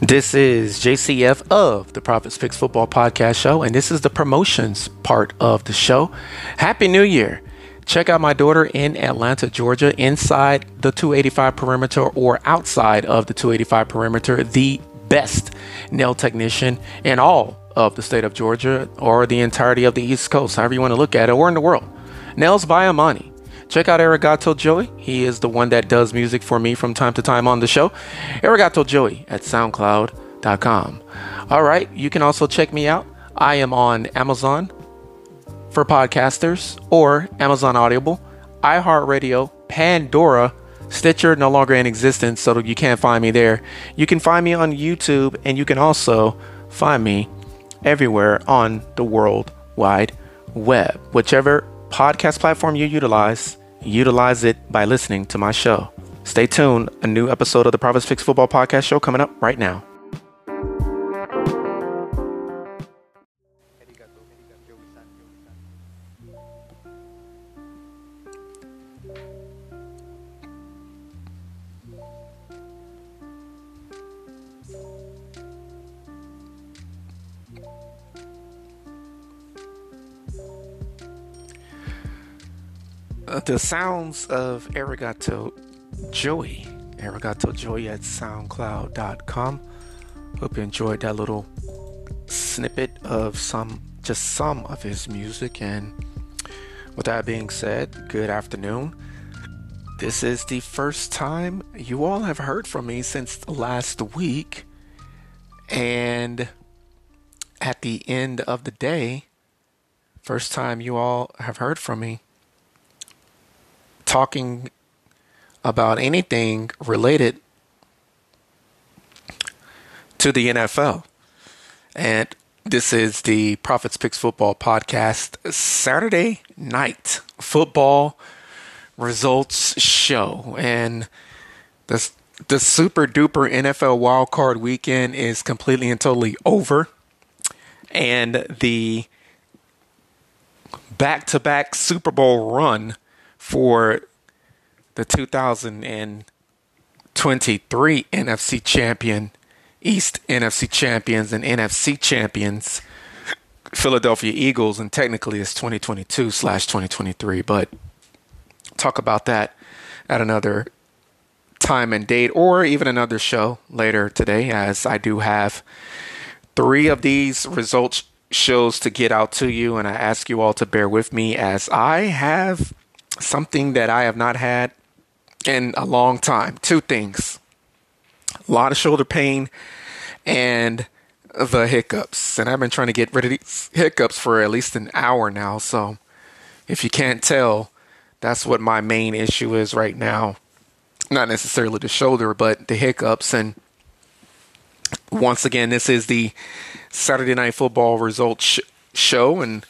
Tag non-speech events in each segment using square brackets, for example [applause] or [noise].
This is JCF of the Prophets Picks Football Podcast Show, and this is the promotions part of the show. Happy New Year! Check out my daughter in Atlanta, Georgia, inside the 285 perimeter or outside of the 285 perimeter, the best nail technician in all of the state of Georgia or the entirety of the East Coast, however you want to look at it, or in the world. Nails by Amani. Check out Arigato Joey. He is the one that does music for me from time to time on the show. Arigato Joey at SoundCloud.com. All right, you can also check me out. I am on Amazon for podcasters or Amazon Audible, iHeartRadio, Pandora, Stitcher no longer in existence, so you can't find me there. You can find me on YouTube, and you can also find me everywhere on the World Wide Web. Whichever podcast platform you utilize, utilize it by listening to my show. Stay tuned. A new episode of the Prophets Picks Football Podcast Show coming up right now. Uh, the sounds of Arigato Joey. Arigato Joey at SoundCloud.com. Hope you enjoyed that little snippet of some, just some of his music. And with that being said, good afternoon. This is the first time you all have heard from me since last week. And at the end of the day, first time you all have heard from me talking about anything related to the NFL. And this is the Prophets Picks Football Podcast Saturday night football results show. And the, the super duper NFL wildcard weekend is completely and totally over. And the back to back Super Bowl run for the 2023 NFC champion, East NFC champions, and NFC champions, Philadelphia Eagles, and technically it's 2022 slash 2023, but talk about that at another time and date or even another show later today, as I do have three of these results shows to get out to you, and I ask you all to bear with me as I have something that I have not had in a long time. Two things a lot of shoulder pain and the hiccups. And I've been trying to get rid of these hiccups for at least an hour now. So if you can't tell, that's what my main issue is right now. Not necessarily the shoulder, but the hiccups. And once again, this is the Saturday Night Football results sh- show. And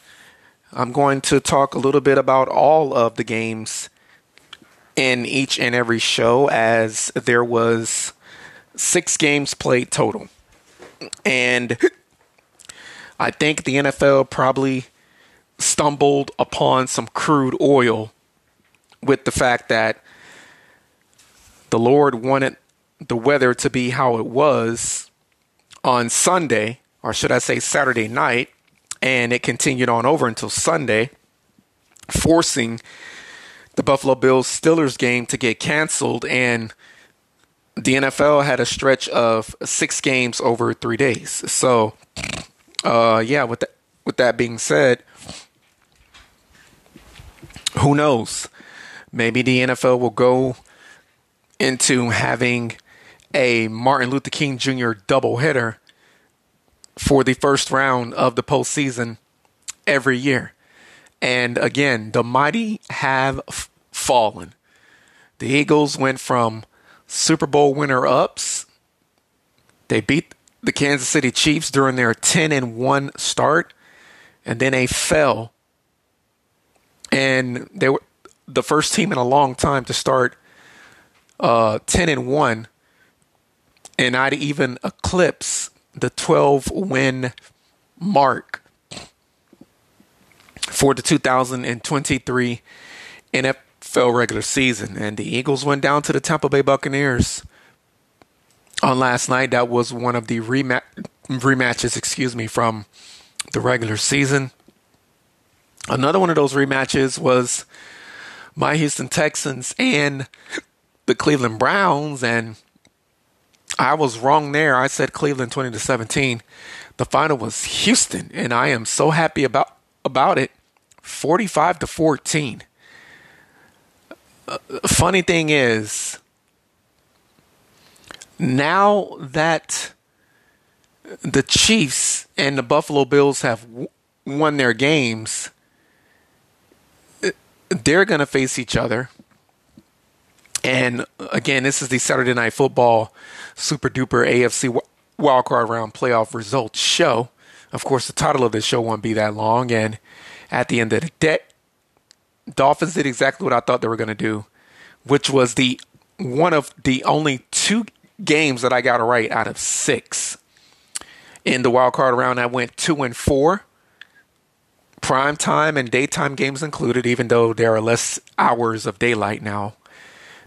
I'm going to talk a little bit about all of the games in each and every show, as there was six games played total. And I think the NFL probably stumbled upon some crude oil with the fact that the Lord wanted the weather to be how it was on Sunday, or should I say Saturday night, and it continued on over until Sunday, forcing the Buffalo Bills Steelers game to get canceled. And the NFL had a stretch of six games over three days. So, uh, yeah, with that, with that being said, who knows? Maybe the NFL will go into having a Martin Luther King Jr. doubleheader for the first round of the postseason every year. And again, the mighty have f- fallen. The Eagles went from Super Bowl winner ups. They beat the Kansas City Chiefs during their 10 and 1 start and then they fell. And they were the first team in a long time to start uh, 10 and 1 and not even eclipse the 12 win mark for the 2023 NFL regular season. And the Eagles went down to the Tampa Bay Buccaneers on last night. That was one of the rematch rematches, excuse me, from the regular season. Another one of those rematches was my Houston Texans and the Cleveland Browns, and I was wrong there. I said Cleveland 20 to 17. The final was Houston, and I am so happy about about it. 45 to 14. Uh, funny thing is, now that the Chiefs and the Buffalo Bills have w- won their games, they're going to face each other. And again, this is the Saturday Night Football Super Duper AFC Wildcard Round Playoff Results Show. Of course, the title of this show won't be that long. And at the end of the day, Dolphins did exactly what I thought they were going to do, which was the one of the only two games that I got right out of six. In the wild card round, I went two and four. Prime time and daytime games included, even though there are less hours of daylight now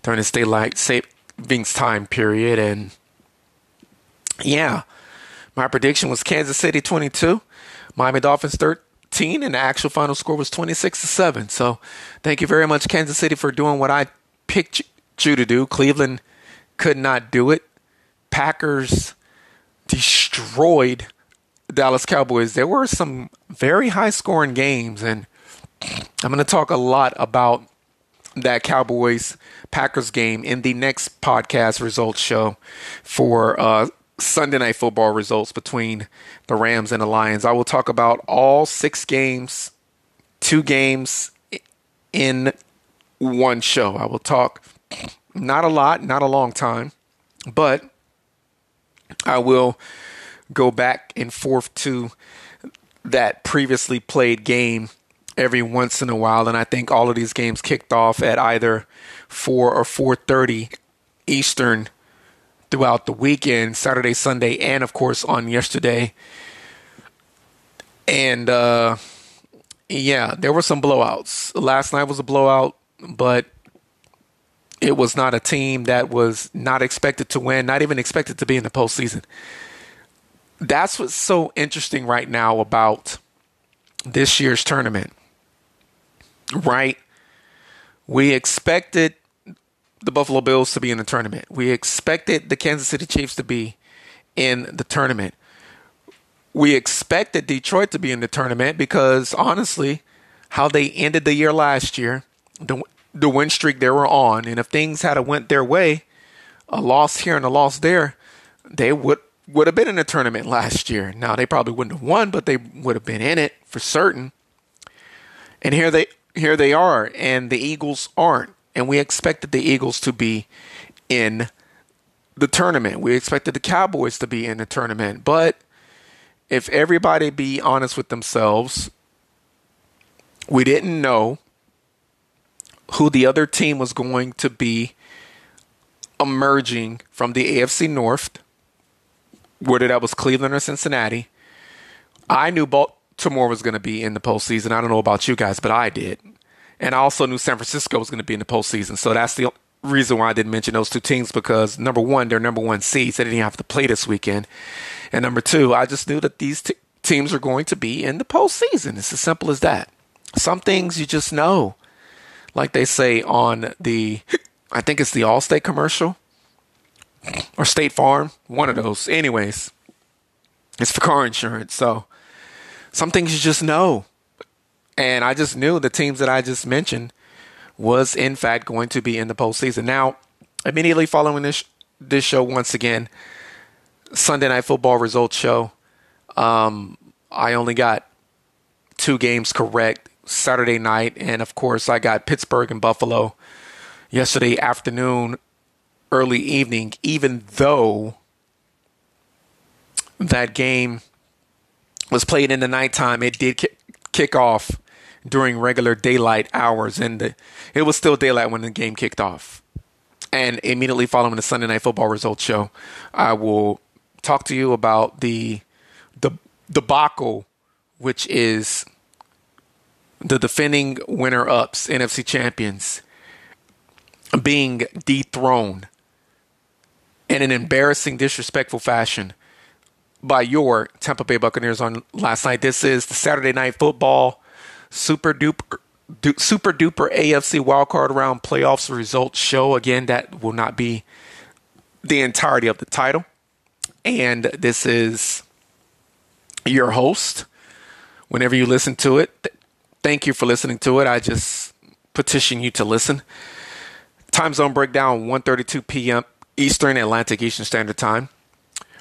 during this daylight savings time period. And yeah, my prediction was Kansas City 22, Miami Dolphins 13, and the actual final score was 26 to 7. So thank you very much, Kansas City, for doing what I picked you to do. Cleveland could not do it. Packers destroyed Dallas Cowboys. There were some very high scoring games, and I'm going to talk a lot about that Cowboys Packers game in the next podcast results show for uh, Sunday night football results between the Rams and the Lions. I will talk about all six games, two games in one show. I will talk not a lot, not a long time, but I will go back and forth to that previously played game every once in a while and I think all of these games kicked off at either 4 or 4:30 Eastern throughout the weekend, Saturday, Sunday, and of course on yesterday. And uh yeah, there were some blowouts. Last night was a blowout, but it was not a team that was not expected to win, not even expected to be in the postseason. That's what's so interesting right now about this year's tournament. Right? We expected the Buffalo Bills to be in the tournament. We expected the Kansas City Chiefs to be in the tournament. We expected Detroit to be in the tournament because honestly, how they ended the year last year, the the win streak they were on, and if things had went their way, a loss here and a loss there, they would would have been in the tournament last year. Now they probably wouldn't have won, but they would have been in it for certain. And here they here they are, and the Eagles aren't. And we expected the Eagles to be in the tournament. We expected the Cowboys to be in the tournament. But if everybody be honest with themselves, we didn't know who the other team was going to be emerging from the AFC North, whether that was Cleveland or Cincinnati. I knew Baltimore was going to be in the postseason. I don't know about you guys, but I did. And I also knew San Francisco was going to be in the postseason. So that's the reason why I didn't mention those two teams because number one, they're number one seeds. They didn't have to play this weekend. And number two, I just knew that these t- teams are going to be in the postseason. It's as simple as that. Some things you just know like they say on the, I think it's the Allstate commercial or State Farm, one of those. Anyways, it's for car insurance. So some things you just know. And I just knew the teams that I just mentioned was in fact going to be in the postseason. Now, immediately following this this show once again, Sunday Night Football results show. Um, I only got two games correct. Saturday night. And of course, I got Pittsburgh and Buffalo yesterday afternoon, early evening, even though that game was played in the nighttime, it did kick off during regular daylight hours, and the, it was still daylight when the game kicked off. And immediately following the Sunday Night Football results show, I will talk to you about the the debacle, which is the defending winner ups, NFC champions, being dethroned in an embarrassing, disrespectful fashion by your Tampa Bay Buccaneers on last night. This is the Saturday Night Football Super Duper. Du- super duper AFC wildcard round playoffs results show. Again, that will not be the entirety of the title. And this is your host. Whenever you listen to it, th- thank you for listening to it. I just petition you to listen. Time zone breakdown 1:32 p.m. Eastern Atlantic Eastern Standard Time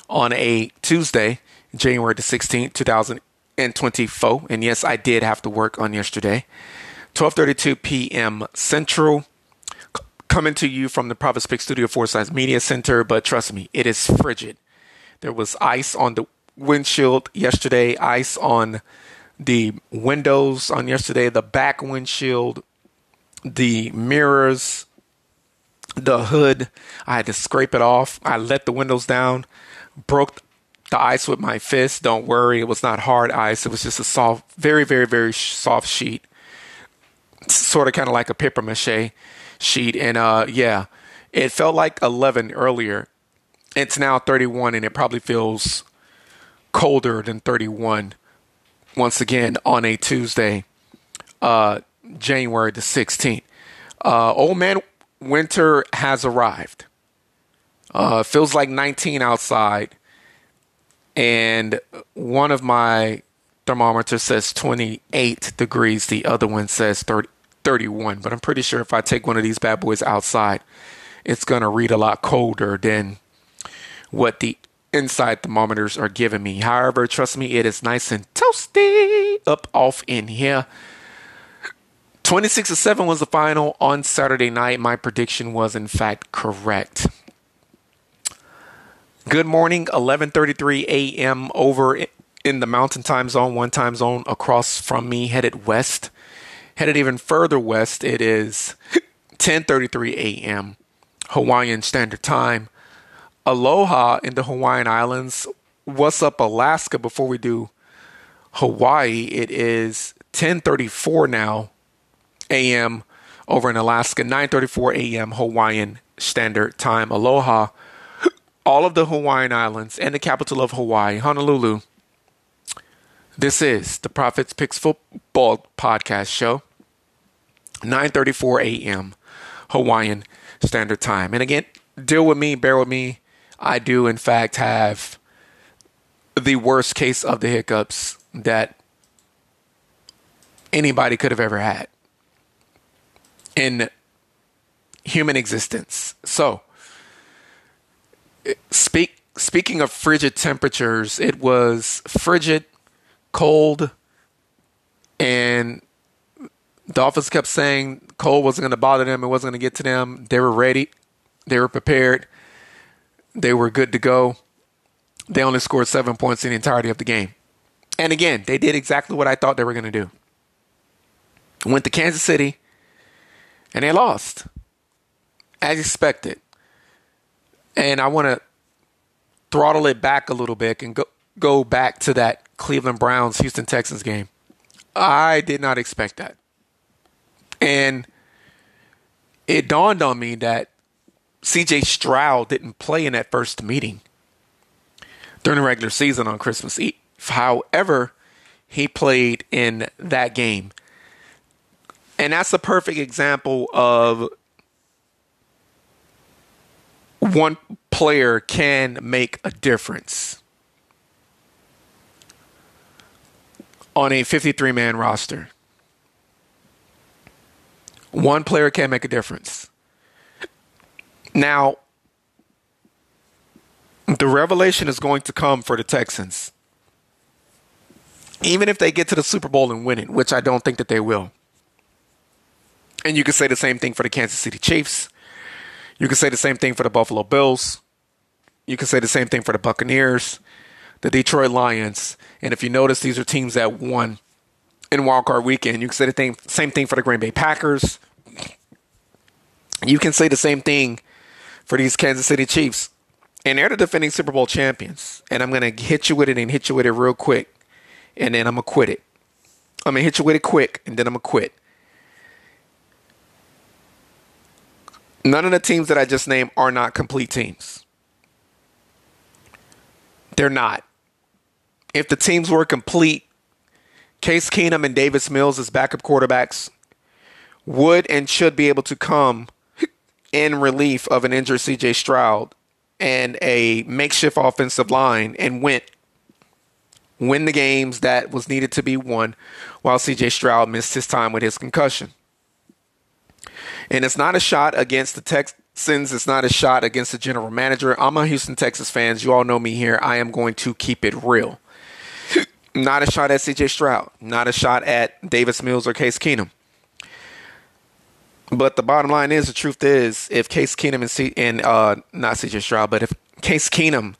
on a Tuesday, January the 16th, 2024. And yes, I did have to work on yesterday. 12:32 p.m. Central. Coming to you from the Prophet Speak Studio Forsyth Media Center, but trust me, it is frigid. There was ice on the windshield yesterday, ice on the windows on yesterday, the back windshield, the mirrors, the hood. I had to scrape it off. I let the windows down, broke the ice with my fist. Don't worry, it was not hard ice. It was just a soft, very, very, very soft sheet, sort of kind of like a paper mache sheet. And uh, yeah, it felt like 11 earlier. It's now 31, and it probably feels colder than 31 once again on a Tuesday, uh, January the 16th. Uh, old man winter has arrived. Uh, feels like 19 outside, and one of my thermometers says 28 degrees. The other one says 30, 31. But I'm pretty sure if I take one of these bad boys outside, it's going to read a lot colder than what the inside thermometers are giving me. However, trust me, it is nice and toasty up off in here. 26 to 7 was the final on Saturday night. My prediction was in fact correct. Good morning, 11:33 a.m. over in the Mountain Time Zone, one time zone across from me, headed west. Headed even further west, it is 10:33 a.m. Hawaiian Standard Time. Aloha in the Hawaiian Islands. What's up, Alaska? Before we do Hawaii, it is 10:34 now a.m. over in Alaska, 9:34 a.m. Hawaiian Standard Time. Aloha, all of the Hawaiian Islands and the capital of Hawaii, Honolulu. This is the Prophets Picks Football Podcast Show. 9:34 a.m. Hawaiian Standard Time. And again, deal with me, bear with me. I do in fact have the worst case of the hiccups that anybody could have ever had in human existence. So, speak speaking of frigid temperatures, it was frigid, cold, and Dolphins kept saying cold wasn't going to bother them. It wasn't going to get to them. They were ready. They were prepared. They were good to go. They only scored seven points in the entirety of the game. And again, they did exactly what I thought they were going to do. Went to Kansas City and they lost as expected. And I want to throttle it back a little bit and go go back to that Cleveland Browns Houston Texans game. I did not expect that. And it dawned on me that CJ Stroud didn't play in that first meeting during the regular season on Christmas Eve. However, he played in that game. And that's a perfect example of one player can make a difference on a 53 man roster. One player can make a difference. Now, the revelation is going to come for the Texans. Even if they get to the Super Bowl and win it, which I don't think that they will. And you can say the same thing for the Kansas City Chiefs. You can say the same thing for the Buffalo Bills. You can say the same thing for the Buccaneers, the Detroit Lions. And if you notice, these are teams that won in wildcard weekend. You can say the thing, same thing for the Green Bay Packers. You can say the same thing for these Kansas City Chiefs. And they're the defending Super Bowl champions. And I'm going to hit you with it and hit you with it real quick. And then I'm going to quit it. I'm going to hit you with it quick and then I'm going to quit. None of the teams that I just named are not complete teams. They're not. If the teams were complete, Case Keenum and Davis Mills as backup quarterbacks would and should be able to come in relief of an injured CJ Stroud and a makeshift offensive line and went win the games that was needed to be won while CJ Stroud missed his time with his concussion. And it's not a shot against the Texans, it's not a shot against the general manager. I'm a Houston Texas fans. You all know me here. I am going to keep it real. [laughs] not a shot at CJ Stroud, not a shot at Davis Mills or Case Keenum. But the bottom line is, the truth is, if Case Keenum and C and uh, not CJ Stroud, but if Case Keenum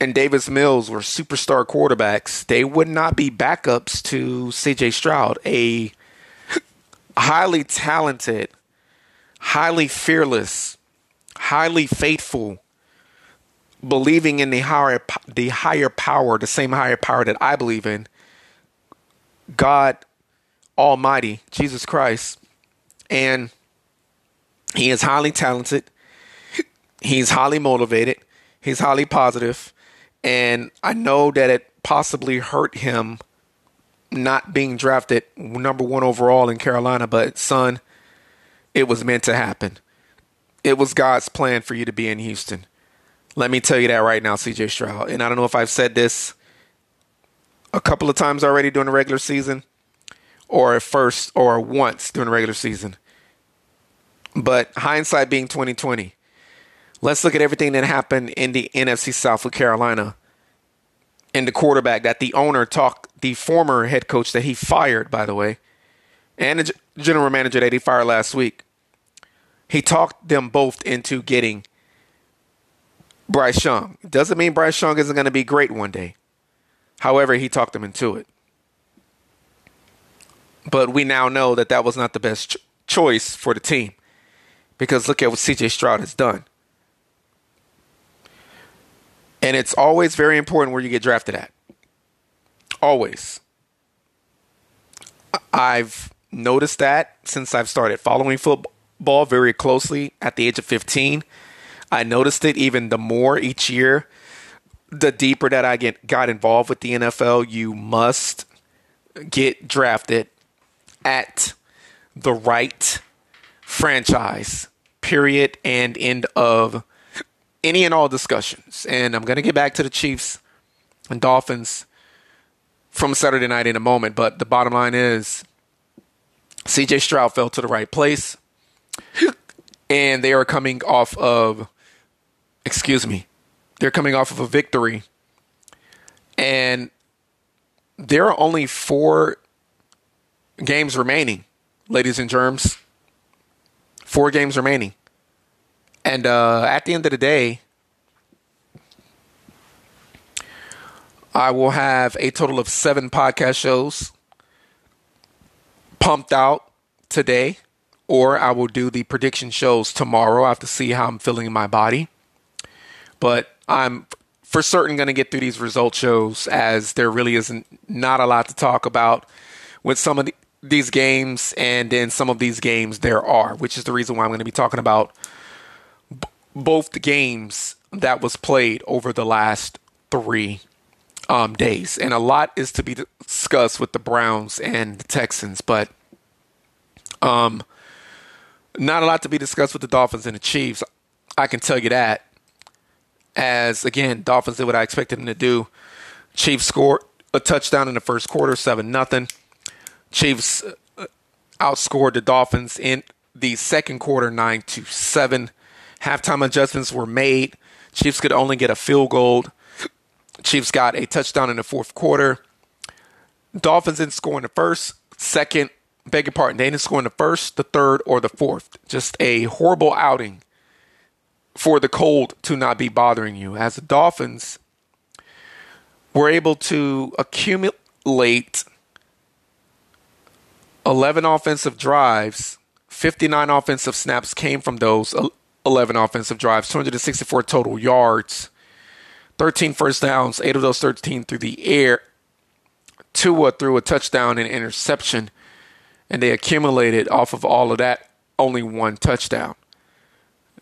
and Davis Mills were superstar quarterbacks, they would not be backups to CJ Stroud, a [laughs] highly talented, highly fearless, highly faithful, believing in the higher the higher power, the same higher power that I believe in, God Almighty, Jesus Christ and he is highly talented. He's highly motivated. He's highly positive, and I know that it possibly hurt him not being drafted number one overall in Carolina. But son, it was meant to happen. It was God's plan for you to be in Houston. Let me tell you that right now, CJ Stroud. And I don't know if I've said this a couple of times already during the regular season or first or once during the regular season. But hindsight being 2020, let's look at everything that happened in the NFC South with Carolina and the quarterback that the owner talked, the former head coach that he fired, by the way, and the general manager that he fired last week. He talked them both into getting Bryce Young. Doesn't mean Bryce Young isn't going to be great one day. However, he talked them into it. But we now know that that was not the best ch- choice for the team because look at what CJ Stroud has done. And it's always very important where you get drafted at. Always. I've noticed that since I've started following football very closely at the age of 15. I noticed it even the more each year. The deeper that I get got involved with the NFL, you must get drafted at the right franchise, period, and end of any and all discussions. And I'm going to get back to the Chiefs and Dolphins from Saturday night in a moment. But the bottom line is CJ Stroud fell to the right place. And they are coming off of, excuse me, they're coming off of a victory. And there are only four games remaining, ladies and germs. Four games remaining. And uh, at the end of the day, I will have a total of seven podcast shows pumped out today, or I will do the prediction shows tomorrow. I have to see how I'm feeling in my body. But I'm for certain going to get through these result shows as there really isn't not a lot to talk about with some of the, these games, and then some of these games there are, which is the reason why I'm going to be talking about b- both the games that was played over the last three um, days, and a lot is to be discussed with the Browns and the Texans, but um, not a lot to be discussed with the Dolphins and the Chiefs. I can tell you that. As again, Dolphins did what I expected them to do. Chiefs scored a touchdown in the first quarter, seven nothing. Chiefs uh, outscored the Dolphins in the second quarter, nine to seven. Halftime adjustments were made. Chiefs could only get a field goal. Chiefs got a touchdown in the fourth quarter. Dolphins didn't score in the first, second, beg your pardon, they didn't score in the first, the third, or the fourth. Just a horrible outing for the cold to not be bothering you. As the Dolphins were able to accumulate 11 offensive drives, 59 offensive snaps came from those 11 offensive drives, 264 total yards, 13 first downs, 8 of those 13 through the air. Tua threw a touchdown and interception, and they accumulated off of all of that only one touchdown.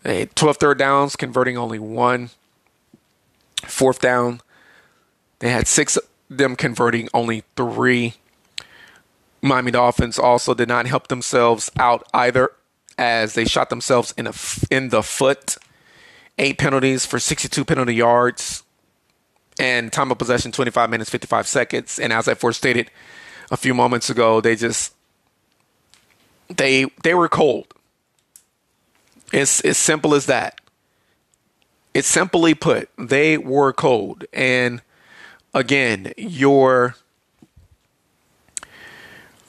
They 12 third downs, converting only one. Fourth down, They had six of them converting, only three. Miami Dolphins also did not help themselves out either, as they shot themselves in a in the foot. Eight penalties for 62 penalty yards, and time of possession 25 minutes 55 seconds. And as I first stated a few moments ago, they just they they were cold. It's as simple as that. It's simply put, they were cold. And again, your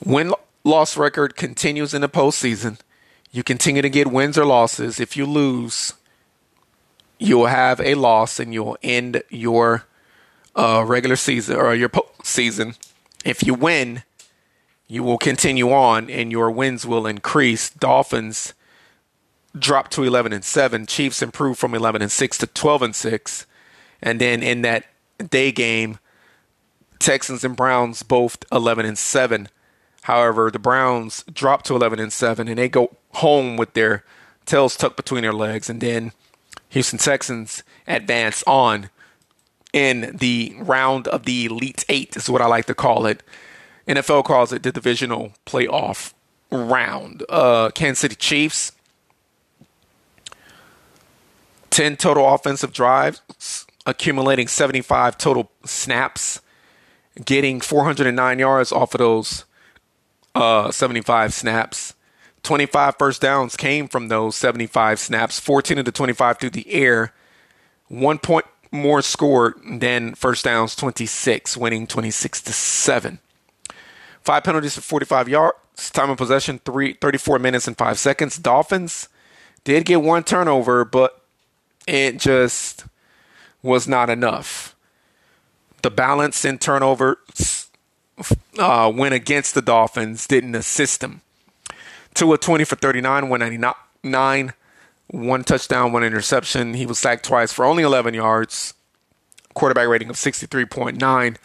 win loss record continues in the postseason. You continue to get wins or losses. If you lose, you'll have a loss and you'll end your uh, regular season or your postseason. If you win, you will continue on and your wins will increase. Dolphins drop to 11 and 7. Chiefs improve from 11 and 6 to 12 and 6. And then in that day game, Texans and Browns both 11 and 7. However, the Browns drop to 11 and 7 and they go home with their tails tucked between their legs and then Houston Texans advance on in the round of the Elite 8 is what I like to call it. NFL calls it the divisional playoff round. Uh, Kansas City Chiefs 10 total offensive drives, accumulating 75 total snaps, getting 409 yards off of those uh, 75 snaps. 25 first downs came from those 75 snaps, 14 of the 25 through the air. One point more scored than first downs, 26, winning 26 to 7. Five penalties for 45 yards. Time of possession, three, 34 minutes and 5 seconds. Dolphins did get one turnover, but it just was not enough. The balance in turnovers uh, went against the Dolphins, didn't assist them. Tua 20 for 39, 199, one touchdown, one interception. He was sacked twice for only 11 yards, quarterback rating of 63.9.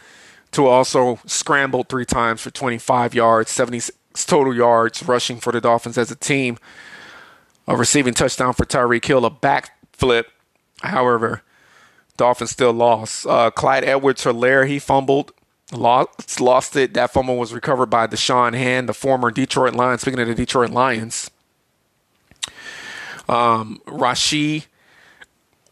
Tua also scrambled three times for 25 yards, 76 total yards rushing for the Dolphins as a team. A receiving touchdown for Tyreek Hill, a backflip However, Dolphins still lost. Uh, Clyde Edwards Helaire, he fumbled, lost, lost it. That fumble was recovered by Da'Shawn Hand, the former Detroit Lions. Speaking of the Detroit Lions, um, Rashee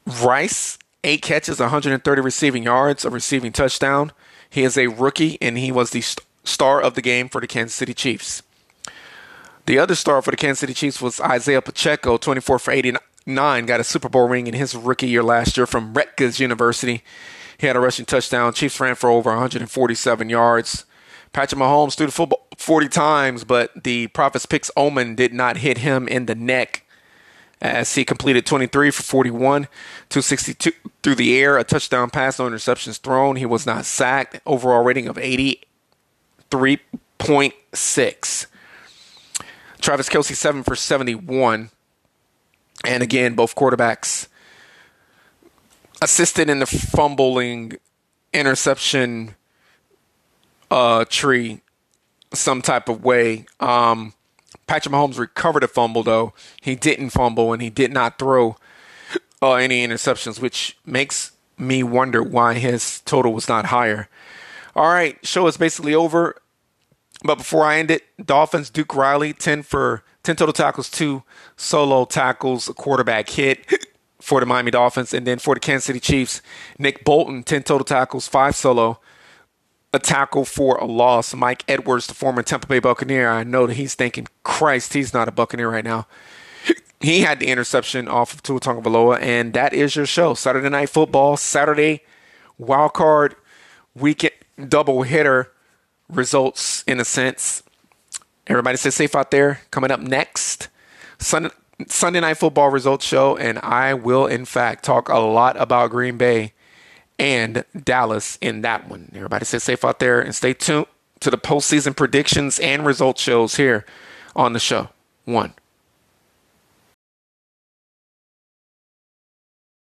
Rice, eight catches, 130 receiving yards, a receiving touchdown. He is a rookie, and he was the st- star of the game for the Kansas City Chiefs. The other star for the Kansas City Chiefs was Isaiah Pacheco, 24 for 89, got a Super Bowl ring in his rookie year last year from Rutgers University. He had a rushing touchdown. Chiefs ran for over 147 yards. Patrick Mahomes threw the football 40 times, but the Prophet's Picks Omen did not hit him in the neck as he completed 23 for 41, 262 through the air, a touchdown pass, no interceptions thrown. He was not sacked. Overall rating of 83.6. Travis Kelce, 7 for 71. And again, both quarterbacks assisted in the fumbling interception uh, tree some type of way. Um, Patrick Mahomes recovered a fumble, though. He didn't fumble and he did not throw uh, any interceptions, which makes me wonder why his total was not higher. All right, show is basically over. But before I end it, Dolphins, Duke Riley, 10 for 10 total tackles, two solo tackles, a quarterback hit for the Miami Dolphins. And then for the Kansas City Chiefs, Nick Bolton, 10 total tackles, five solo, a tackle for a loss. Mike Edwards, the former Tampa Bay Buccaneer, I know that he's thinking, Christ, he's not a Buccaneer right now. He had the interception off of Tua Tagovailoa, and that is your show. Saturday Night Football, Saturday wild card weekend doubleheader results in a sense. Everybody stay safe out there. Coming up next, Sunday, Sunday Night Football results show, and I will, in fact, talk a lot about Green Bay and Dallas in that one. Everybody stay safe out there and stay tuned to the postseason predictions and result shows here on the show. One.